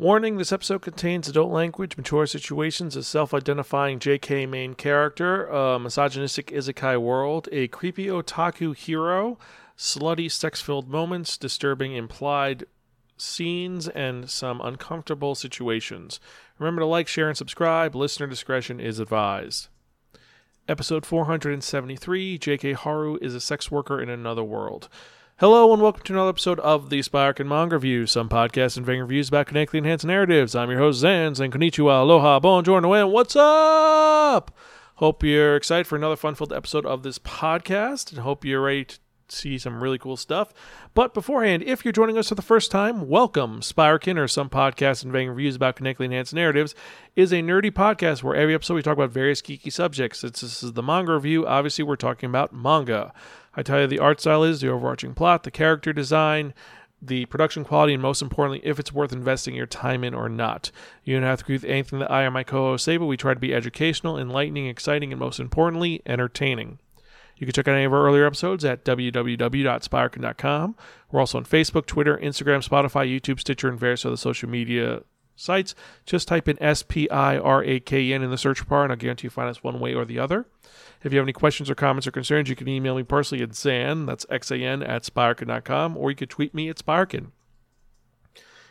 Warning this episode contains adult language, mature situations, a self identifying JK main character, a misogynistic isekai world, a creepy otaku hero, slutty sex filled moments, disturbing implied scenes, and some uncomfortable situations. Remember to like, share, and subscribe. Listener discretion is advised. Episode 473 JK Haru is a sex worker in another world. Hello and welcome to another episode of the Spark and Manga Review, some podcasts and vague reviews about kinetically enhanced narratives. I'm your host Zans and konnichiwa, aloha, bonjour, and what's up? Hope you're excited for another fun-filled episode of this podcast, and hope you're ready to see some really cool stuff. But beforehand, if you're joining us for the first time, welcome. Spirekin, or some podcasts and vague reviews about kinetically enhanced narratives, is a nerdy podcast where every episode we talk about various geeky subjects. Since this is the manga review, obviously we're talking about manga. I tell you the art style is, the overarching plot, the character design, the production quality, and most importantly, if it's worth investing your time in or not. You don't have to agree with anything that I or my co hosts say, but we try to be educational, enlightening, exciting, and most importantly, entertaining. You can check out any of our earlier episodes at www.spirekin.com. We're also on Facebook, Twitter, Instagram, Spotify, YouTube, Stitcher, and various other social media sites. Just type in S P I R A K N in the search bar, and I'll guarantee you find us one way or the other. If you have any questions or comments or concerns, you can email me personally at Xan, that's X-A-N, at Spirekin.com, or you could tweet me at Spirekin.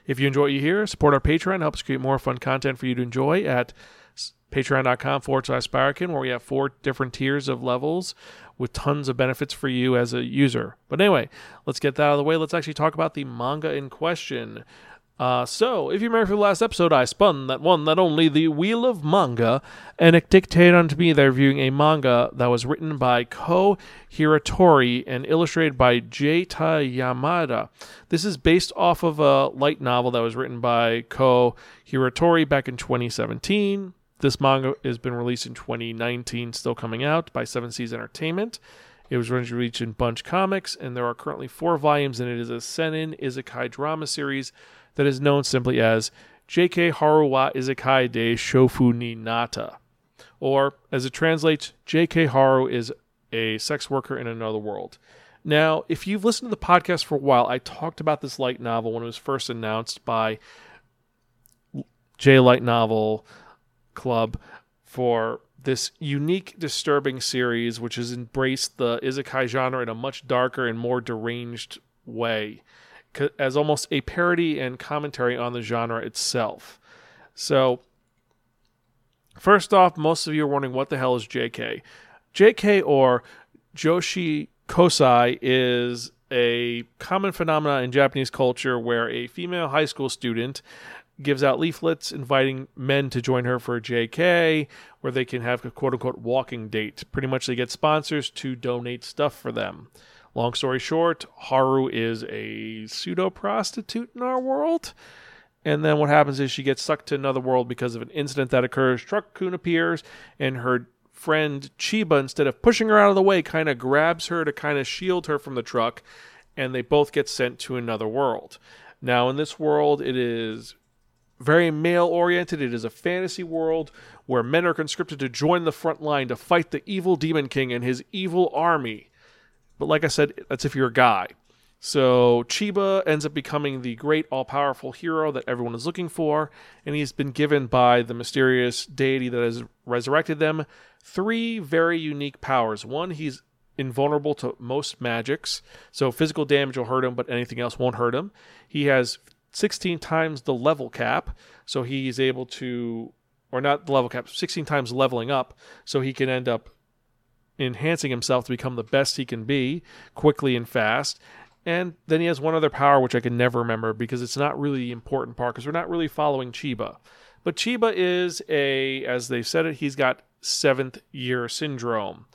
If you enjoy what you hear, support our Patreon, helps create more fun content for you to enjoy at patreon.com forward slash Spirekin, where we have four different tiers of levels with tons of benefits for you as a user. But anyway, let's get that out of the way. Let's actually talk about the manga in question. Uh, so, if you remember from the last episode, I spun that one, that only, the Wheel of Manga, and it dictated unto me they're reviewing a manga that was written by Ko Hiratori and illustrated by Jeta Yamada. This is based off of a light novel that was written by Ko Hiratori back in 2017. This manga has been released in 2019, still coming out by Seven Seas Entertainment. It was originally released in Bunch Comics, and there are currently four volumes, and it is a Seinen Isekai drama series that is known simply as JK Haruwa Isekai de Shofu ni Nata. Or, as it translates, JK Haru is a sex worker in another world. Now, if you've listened to the podcast for a while, I talked about this light novel when it was first announced by J Light Novel Club for this unique, disturbing series, which has embraced the isekai genre in a much darker and more deranged way, as almost a parody and commentary on the genre itself. So, first off, most of you are wondering what the hell is JK? JK or Joshi Kosei is a common phenomenon in Japanese culture where a female high school student gives out leaflets inviting men to join her for a JK, where they can have a quote unquote walking date. Pretty much they get sponsors to donate stuff for them. Long story short, Haru is a pseudo prostitute in our world. And then what happens is she gets sucked to another world because of an incident that occurs. Truck-kun appears, and her friend Chiba, instead of pushing her out of the way, kind of grabs her to kind of shield her from the truck, and they both get sent to another world. Now, in this world, it is very male oriented. It is a fantasy world where men are conscripted to join the front line to fight the evil Demon King and his evil army. But like I said, that's if you're a guy. So Chiba ends up becoming the great all powerful hero that everyone is looking for, and he's been given by the mysterious deity that has resurrected them three very unique powers. One, he's invulnerable to most magics, so physical damage will hurt him, but anything else won't hurt him. He has 16 times the level cap, so he's able to, or not the level cap, 16 times leveling up, so he can end up enhancing himself to become the best he can be quickly and fast. And then he has one other power which I can never remember because it's not really the important part because we're not really following Chiba. But Chiba is a, as they said it, he's got seventh year syndrome.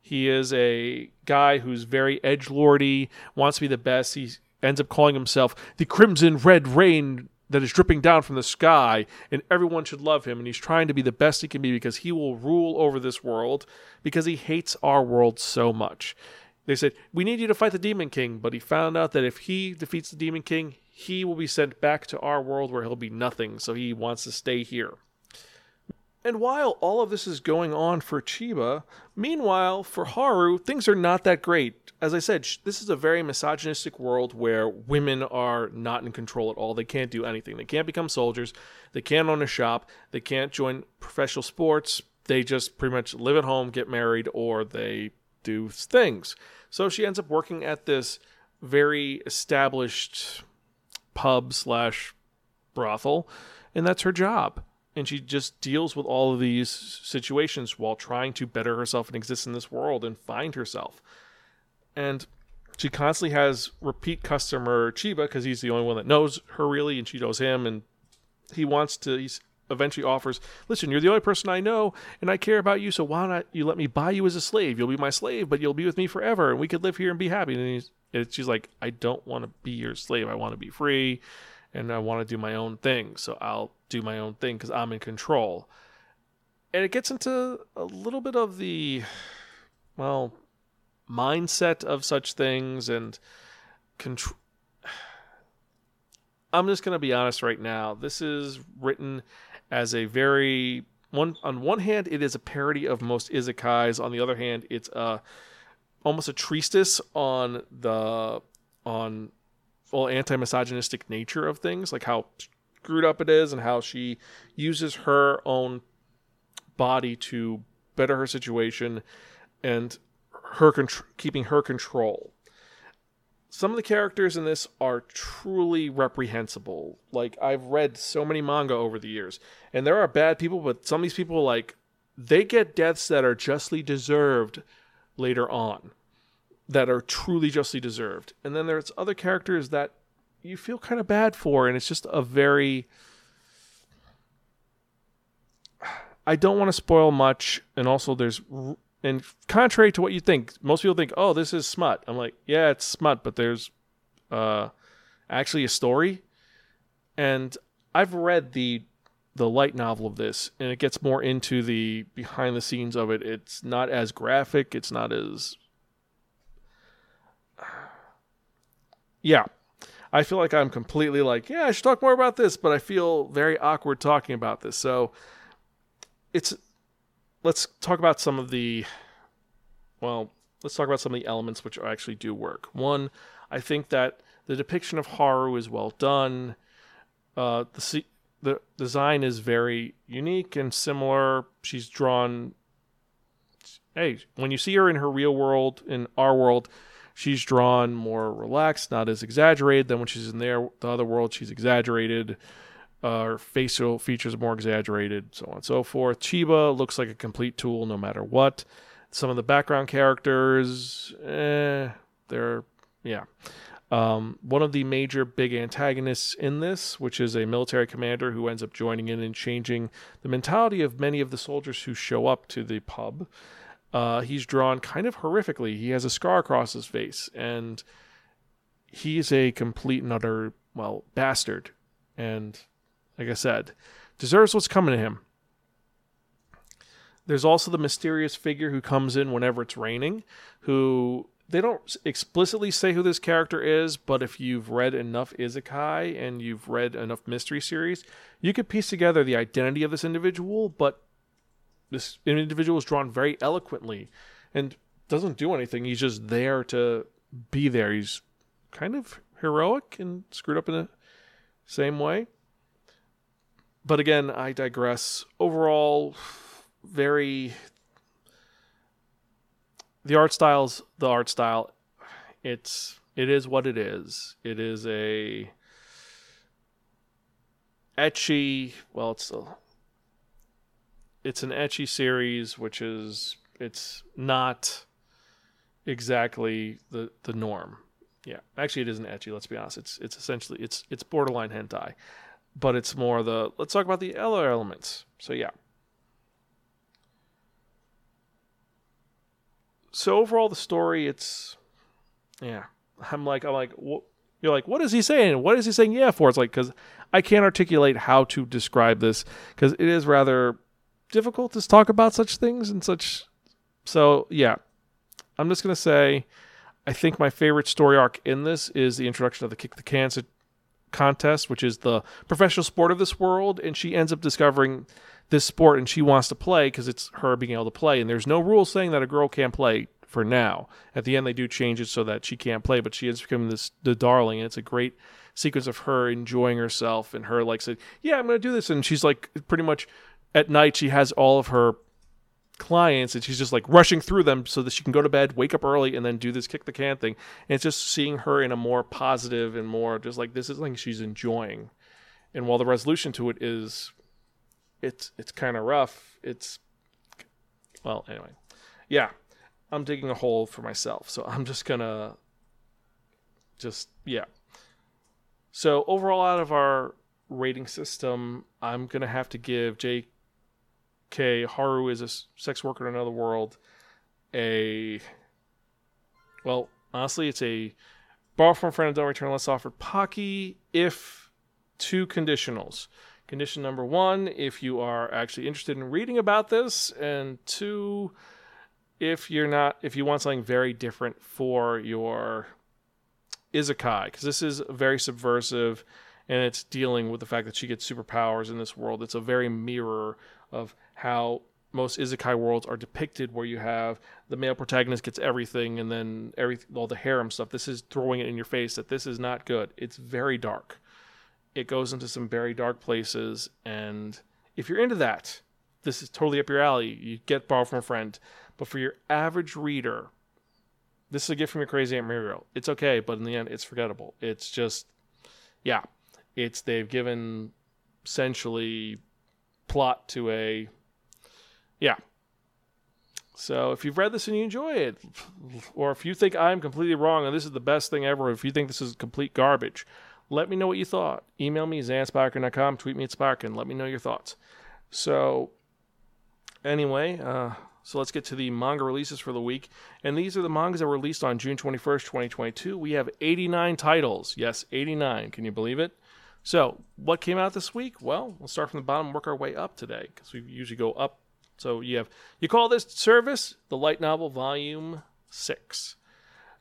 He is a guy who's very edge lordy, wants to be the best. He ends up calling himself the crimson red rain that is dripping down from the sky, and everyone should love him. And he's trying to be the best he can be because he will rule over this world because he hates our world so much. They said, We need you to fight the Demon King, but he found out that if he defeats the Demon King, he will be sent back to our world where he'll be nothing, so he wants to stay here. And while all of this is going on for Chiba, meanwhile, for Haru, things are not that great. As I said, this is a very misogynistic world where women are not in control at all. They can't do anything. They can't become soldiers. They can't own a shop. They can't join professional sports. They just pretty much live at home, get married, or they do things. So she ends up working at this very established pub slash brothel, and that's her job and she just deals with all of these situations while trying to better herself and exist in this world and find herself. And she constantly has repeat customer Chiba because he's the only one that knows her really, and she knows him. And he wants to. He's eventually offers, "Listen, you're the only person I know, and I care about you. So why not you let me buy you as a slave? You'll be my slave, but you'll be with me forever, and we could live here and be happy." And, he's, and she's like, "I don't want to be your slave. I want to be free." and I want to do my own thing. So I'll do my own thing because I'm in control. And it gets into a little bit of the, well, mindset of such things and control. I'm just going to be honest right now. This is written as a very one on one hand it is a parody of most isekais on the other hand it's a almost a treatise on the on well anti-misogynistic nature of things, like how screwed up it is, and how she uses her own body to better her situation and her contr- keeping her control. Some of the characters in this are truly reprehensible. Like I've read so many manga over the years, and there are bad people, but some of these people like they get deaths that are justly deserved later on that are truly justly deserved. And then there's other characters that you feel kind of bad for, and it's just a very. I don't want to spoil much, and also there's, and contrary to what you think, most people think, oh, this is smut. I'm like, yeah, it's smut, but there's, uh, actually a story, and I've read the the light novel of this and it gets more into the behind the scenes of it it's not as graphic it's not as yeah, I feel like I'm completely like, yeah, I should talk more about this, but I feel very awkward talking about this. So it's let's talk about some of the well, let's talk about some of the elements which actually do work. One, I think that the depiction of Haru is well done. Uh, the the design is very unique and similar. She's drawn. Hey, when you see her in her real world, in our world, she's drawn more relaxed, not as exaggerated. Than when she's in there, the other world, she's exaggerated. Uh, her facial features are more exaggerated, so on and so forth. Chiba looks like a complete tool no matter what. Some of the background characters, eh, they're, yeah. Um, one of the major big antagonists in this, which is a military commander who ends up joining in and changing the mentality of many of the soldiers who show up to the pub. Uh, he's drawn kind of horrifically. He has a scar across his face, and he's a complete and utter, well, bastard. And like I said, deserves what's coming to him. There's also the mysterious figure who comes in whenever it's raining, who they don't explicitly say who this character is, but if you've read enough Isekai and you've read enough mystery series, you could piece together the identity of this individual, but this individual is drawn very eloquently and doesn't do anything. He's just there to be there. He's kind of heroic and screwed up in the same way. But again, I digress. Overall, very. The art style's the art style. It's it is what it is. It is a ecchi. Well, it's a it's an ecchi series, which is it's not exactly the the norm. Yeah, actually, it isn't ecchi. Let's be honest. It's it's essentially it's it's borderline hentai, but it's more the. Let's talk about the other elements. So yeah. So overall, the story, it's yeah. I'm like I'm like what you're like, what is he saying? What is he saying? Yeah, for it's like because I can't articulate how to describe this because it is rather difficult to talk about such things and such. So yeah, I'm just gonna say, I think my favorite story arc in this is the introduction of the kick the cancer contest, which is the professional sport of this world, and she ends up discovering this sport and she wants to play because it's her being able to play. And there's no rule saying that a girl can't play for now. At the end, they do change it so that she can't play, but she is becoming this the darling. And it's a great sequence of her enjoying herself and her like saying, "Yeah, I'm going to do this," and she's like pretty much at night she has all of her clients and she's just like rushing through them so that she can go to bed, wake up early, and then do this kick the can thing. And it's just seeing her in a more positive and more just like this is something she's enjoying. And while the resolution to it is it's it's kind of rough, it's well, anyway. Yeah. I'm digging a hole for myself. So I'm just gonna just yeah. So overall out of our rating system, I'm gonna have to give J okay, Haru is a sex worker in another world. A well, honestly, it's a borrow from a friend and don't return unless offered Pocky if two conditionals. Condition number one, if you are actually interested in reading about this, and two, if you're not, if you want something very different for your isekai, because this is very subversive, and it's dealing with the fact that she gets superpowers in this world. It's a very mirror of how most isekai worlds are depicted where you have the male protagonist gets everything and then every all the harem stuff. This is throwing it in your face that this is not good. It's very dark. It goes into some very dark places and if you're into that this is totally up your alley. You get borrow from a friend. But for your average reader this is a gift from your crazy aunt muriel. It's okay but in the end it's forgettable. It's just yeah. It's they've given essentially plot to a yeah. So if you've read this and you enjoy it, or if you think I'm completely wrong and this is the best thing ever, if you think this is complete garbage, let me know what you thought. Email me, zansparkin.com, tweet me at Sparkin. Let me know your thoughts. So, anyway, uh, so let's get to the manga releases for the week. And these are the mangas that were released on June 21st, 2022. We have 89 titles. Yes, 89. Can you believe it? So, what came out this week? Well, we'll start from the bottom work our way up today because we usually go up so you have you call this service the light novel volume 6.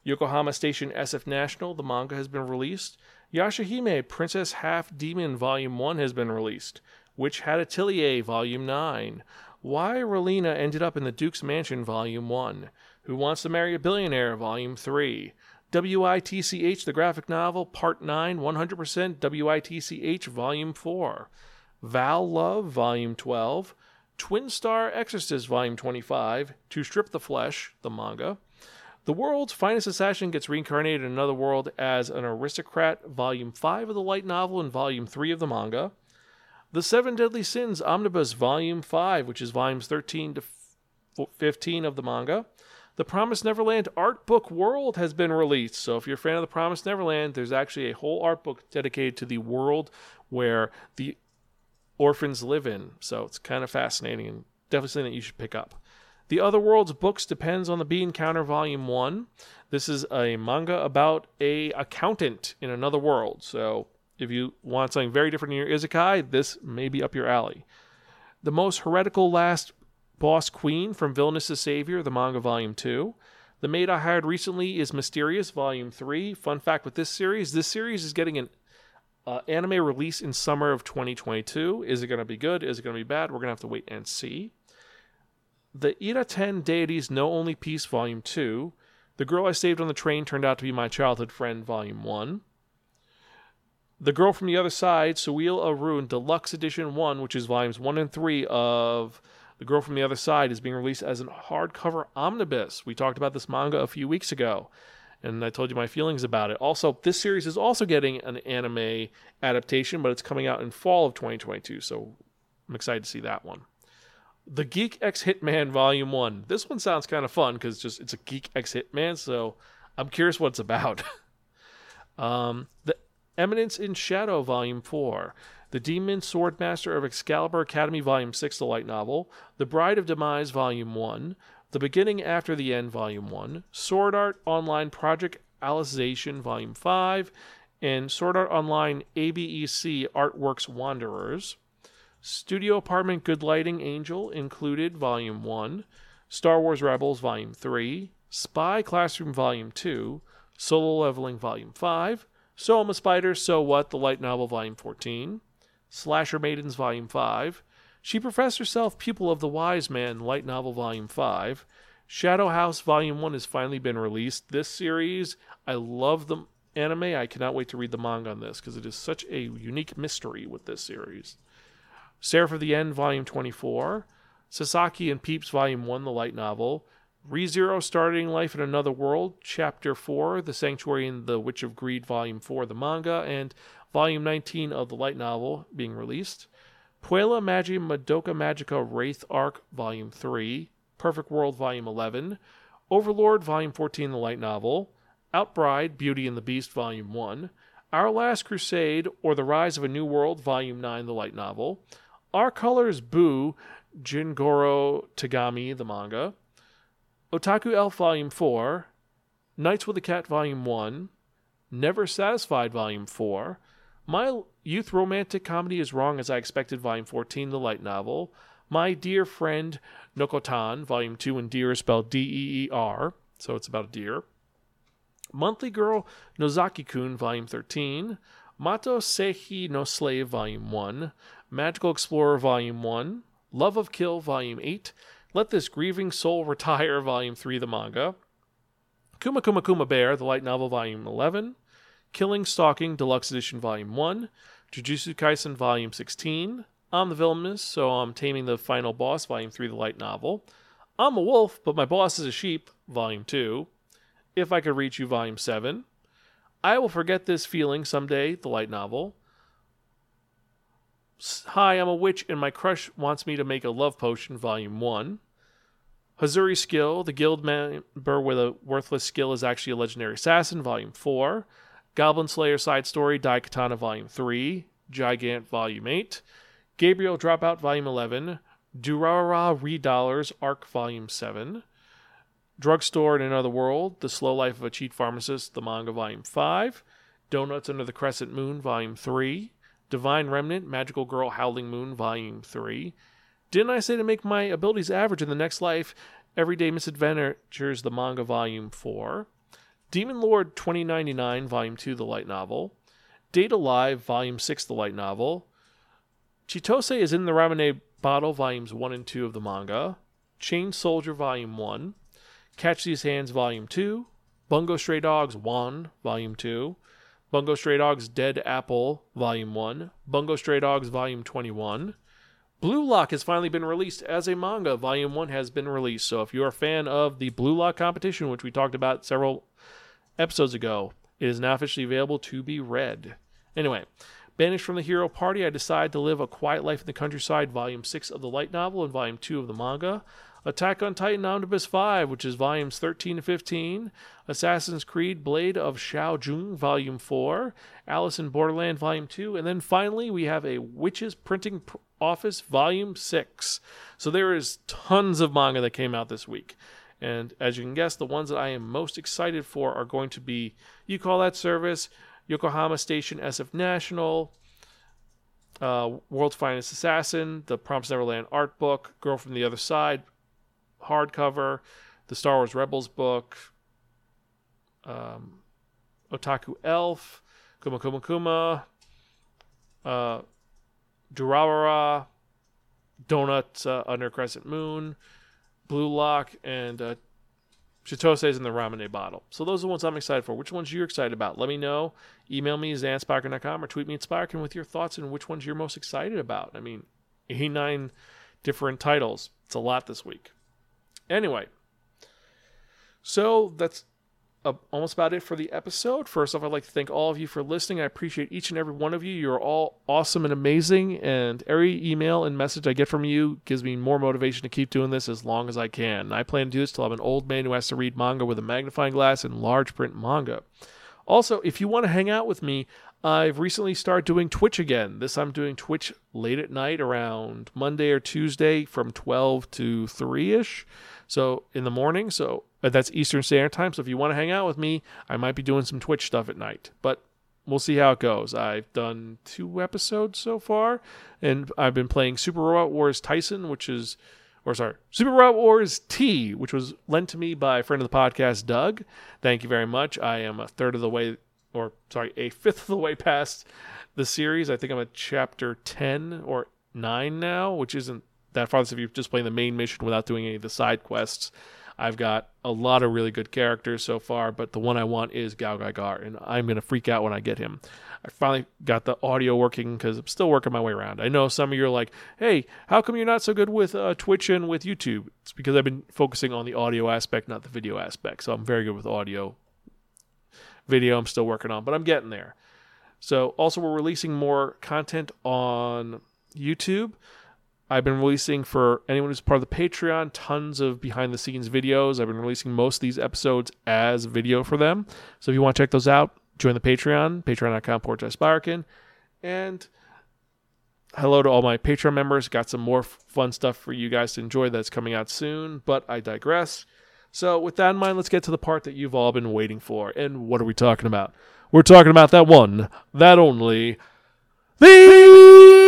Yokohama Station SF National, the manga has been released. Yashahime Princess Half Demon Volume 1 has been released. Witch Hat Atelier Volume 9. Why Raeliana Ended Up in the Duke's Mansion Volume 1. Who Wants to Marry a Billionaire Volume 3. WITCH the graphic novel Part 9 100% WITCH Volume 4. Val Love Volume 12. Twin Star Exorcist Volume 25, To Strip the Flesh, the manga. The World's Finest Assassin gets reincarnated in another world as an aristocrat, Volume 5 of the light novel and Volume 3 of the manga. The Seven Deadly Sins Omnibus Volume 5, which is Volumes 13 to 15 of the manga. The Promised Neverland Art Book World has been released. So if you're a fan of The Promised Neverland, there's actually a whole art book dedicated to the world where the orphans live in. So it's kind of fascinating and definitely something that you should pick up. The Other Worlds books depends on the Bean Counter Volume 1. This is a manga about a accountant in another world. So if you want something very different in your isekai, this may be up your alley. The Most Heretical Last Boss Queen from Villainous Savior, the manga Volume 2. The Maid I Hired Recently is Mysterious, Volume 3. Fun fact with this series, this series is getting an uh, anime release in summer of 2022. Is it going to be good? Is it going to be bad? We're going to have to wait and see. The Idaten Deities Know Only Peace Volume 2. The Girl I Saved on the Train Turned Out to Be My Childhood Friend Volume 1. The Girl from the Other Side, Siúil a Rún Deluxe Edition 1, which is volumes 1 and 3 of The Girl from the Other Side, is being released as a hardcover omnibus. We talked about this manga a few weeks ago and I told you my feelings about it. Also, this series is also getting an anime adaptation, but it's coming out in fall of 2022, so I'm excited to see that one. The Geek X Hitman Volume 1. This one sounds kind of fun because just it's a Geek X Hitman, so I'm curious what it's about. um, the Eminence in Shadow Volume 4. The Demon Swordmaster of Excalibur Academy Volume 6, the light novel. The Bride of Demise Volume 1. The Beginning After the End, Volume 1, Sword Art Online Project Alicization, Volume 5, and Sword Art Online ABEC Artworks Wanderers. Studio Apartment Good Lighting Angel included, Volume 1, Star Wars Rebels, Volume 3, Spy Classroom, Volume 2, Solo Leveling, Volume 5, So I'm a Spider, So What, the Light Novel, Volume 14, Slasher Maidens, Volume 5, She professed herself pupil of the wise man, light novel volume 5. Shadow House volume 1 has finally been released. This series, I love the anime. I cannot wait to read the manga on this because it is such a unique mystery with this series. Seraph of the End volume 24. Sasaki and Peeps volume 1, the light novel. ReZero Starting Life in Another World, Chapter 4, The Sanctuary and the Witch of Greed, Volume 4, the manga, and Volume 19 of the light novel being released. Puella Magi Madoka Magica Wraith Arc, Volume 3, Perfect World, Volume 11, Overlord, Volume 14, the light novel, Outbride, Beauty and the Beast, Volume 1, Our Last Crusade, or The Rise of a New World, Volume 9, the light novel, Our Colors Boo, Gengoroh Tagame, the manga, Otaku Elf, Volume 4, Nights with a Cat, Volume 1, Never Satisfied, Volume 4, My Youth Romantic Comedy is Wrong as I Expected, Volume 14, the light novel, My Deer Friend Nokotan, Volume 2, and deer is spelled D E E R, so it's about a deer. Monthly Girl Nozaki kun, Volume 13, Mato Seihei no Slave, Volume 1, Magical Explorer, Volume 1, Love of Kill, Volume 8, Let This Grieving Soul Retire, Volume 3, the manga, Kuma Kuma Kuma Bear, the light novel, Volume 11, Killing Stalking, Deluxe Edition, Volume 1, Jujutsu Kaisen, Volume 16, I'm the Villainous, so I'm Taming the Final Boss, Volume 3, the light novel, I'm a Wolf, but my boss is a sheep, Volume 2, If I Could Reach You, Volume 7, I Will Forget This Feeling Someday, the light novel, Hi, I'm a witch, and my crush wants me to make a love potion, Volume 1. Hazure Skill, the guild member with a worthless skill is actually a legendary assassin, Volume 4. Goblin Slayer Side Story, Daikatana, Volume 3. Gigant, Volume 8. Gabriel Dropout, Volume 11. Durara Re Dollars, Arc, Volume 7. Drugstore in Another World, The Slow Life of a Cheat Pharmacist, the manga, Volume 5. Donuts Under the Crescent Moon, Volume 3. Divine Remnant, Magical Girl Howling Moon, Volume 3. Didn't I say to make my abilities average in the next life? Everyday Misadventures, the manga, Volume 4. Demon Lord 2099, Volume 2, the light novel. Date A Live, Volume 6, the light novel. Chitose is in the Ramune Bottle, Volumes 1 and 2 of the manga. Chain Soldier, Volume 1. Catch These Hands, Volume 2. Bungo Stray Dogs 1, Volume 2. Bungo Stray Dogs Dead Apple, Volume 1, Bungo Stray Dogs Volume 21. Blue Lock has finally been released as a manga. Volume 1 has been released. So if you're a fan of the Blue Lock competition, which we talked about several episodes ago, it is now officially available to be read. Anyway, Banished from the Hero Party, I Decide to Live a Quiet Life in the Countryside, Volume 6 of the light novel and Volume 2 of the manga. Attack on Titan Omnibus 5, which is volumes 13 to 15, Assassin's Creed Blade of Shao Jun, volume 4, Alice in Borderland, volume 2, and then finally we have a Witches Printing Office, volume 6. So there is tons of manga that came out this week. And as you can guess, the ones that I am most excited for are going to be You Call That Service, Yokohama Station SF National, uh, World's Finest Assassin, the Promised Neverland art book, Girl from the Other Side, hardcover, the Star Wars Rebels book, um, Otaku Elf, Kuma Kuma Kuma, uh, Durawara, Donut uh, Under Crescent Moon, Blue Lock, and uh, Chitose's in the Ramune bottle. So those are the ones I'm excited for. Which ones you're excited about? Let me know. Email me, zanspiker.com, or tweet me at Spirekin with your thoughts and which ones you're most excited about. I mean, 89 different titles. It's a lot this week. Anyway, so that's almost about it for the episode. First off, I'd like to thank all of you for listening. I appreciate each and every one of you. You're all awesome and amazing, and every email and message I get from you gives me more motivation to keep doing this as long as I can. I plan to do this till I'm an old man who has to read manga with a magnifying glass and large print manga. Also, if you want to hang out with me, I've recently started doing Twitch again. This I'm doing Twitch late at night around Monday or Tuesday from 12 to 3 ish. So in the morning. So Uh, that's Eastern Standard Time. So if you want to hang out with me, I might be doing some Twitch stuff at night. But we'll see how it goes. I've done two episodes so far, and I've been playing Super Robot Wars Tyson, which is, or sorry, Super Robot Wars T, which was lent to me by a friend of the podcast, Doug. Thank you very much. I am a third of the way or sorry, a fifth of the way past the series. I think I'm at chapter 10 or nine now, which isn't that far. So if you're just playing the main mission without doing any of the side quests, I've got a lot of really good characters so far, but the one I want is GaoGaiGar, and I'm gonna freak out when I get him. I finally got the audio working because I'm still working my way around. I know some of you are like, "Hey, how come you're not so good with uh, Twitch and with YouTube?" It's because I've been focusing on the audio aspect, not the video aspect. So I'm very good with audio. Video, I'm still working on, but I'm getting there. So also, we're releasing more content on YouTube. I've been releasing for anyone who's part of the Patreon tons of behind the scenes videos. I've been releasing most of these episodes as video for them. So if you want to check those out, join the Patreon, patreon.com portesibarkin. And hello to all my Patreon members. Got some more fun stuff for you guys to enjoy that's coming out soon, but I digress. So with that in mind, let's get to the part that you've all been waiting for. And what are we talking about? We're talking about that one, that only, the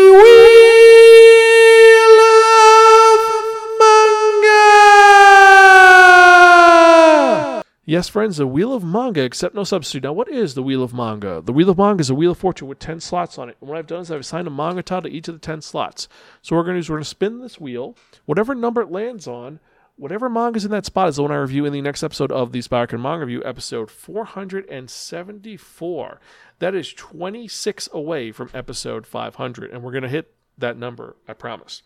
Yes, friends, the Wheel of Manga, except no substitute. Now, what is the Wheel of Manga? The Wheel of Manga is a Wheel of Fortune with 10 slots on it. And what I've done is I've assigned a manga title to each of the 10 slots. So what we're going to do is we're going to spin this wheel. Whatever number it lands on, whatever manga is in that spot is the one I review in the next episode of the Spark and Manga Review, episode 474. That is 26 away from episode 500. And we're going to hit that number, I promise.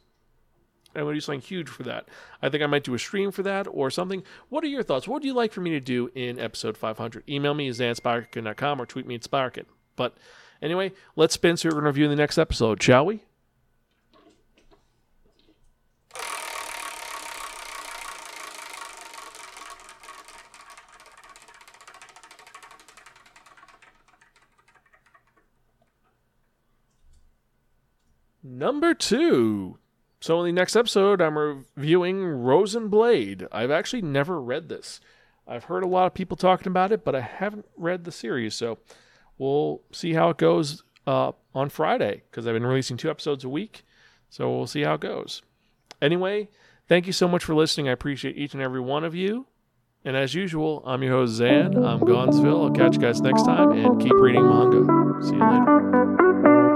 I'm going to do something huge for that. I think I might do a stream for that or something. What are your thoughts? What would you like for me to do in episode 500? Email me at zansparkin.com or tweet me at Sparkin. But anyway, let's spin so we're going to review in the next episode, shall we? Number two, so, in the next episode, I'm reviewing Rozen Blade. I've actually never read this. I've heard a lot of people talking about it, but I haven't read the series. So, we'll see how it goes uh, on Friday because I've been releasing two episodes a week. So, we'll see how it goes. Anyway, thank you so much for listening. I appreciate each and every one of you. And as usual, I'm your host, Xan. I'm Gonzville. I'll catch you guys next time and keep reading manga. See you later.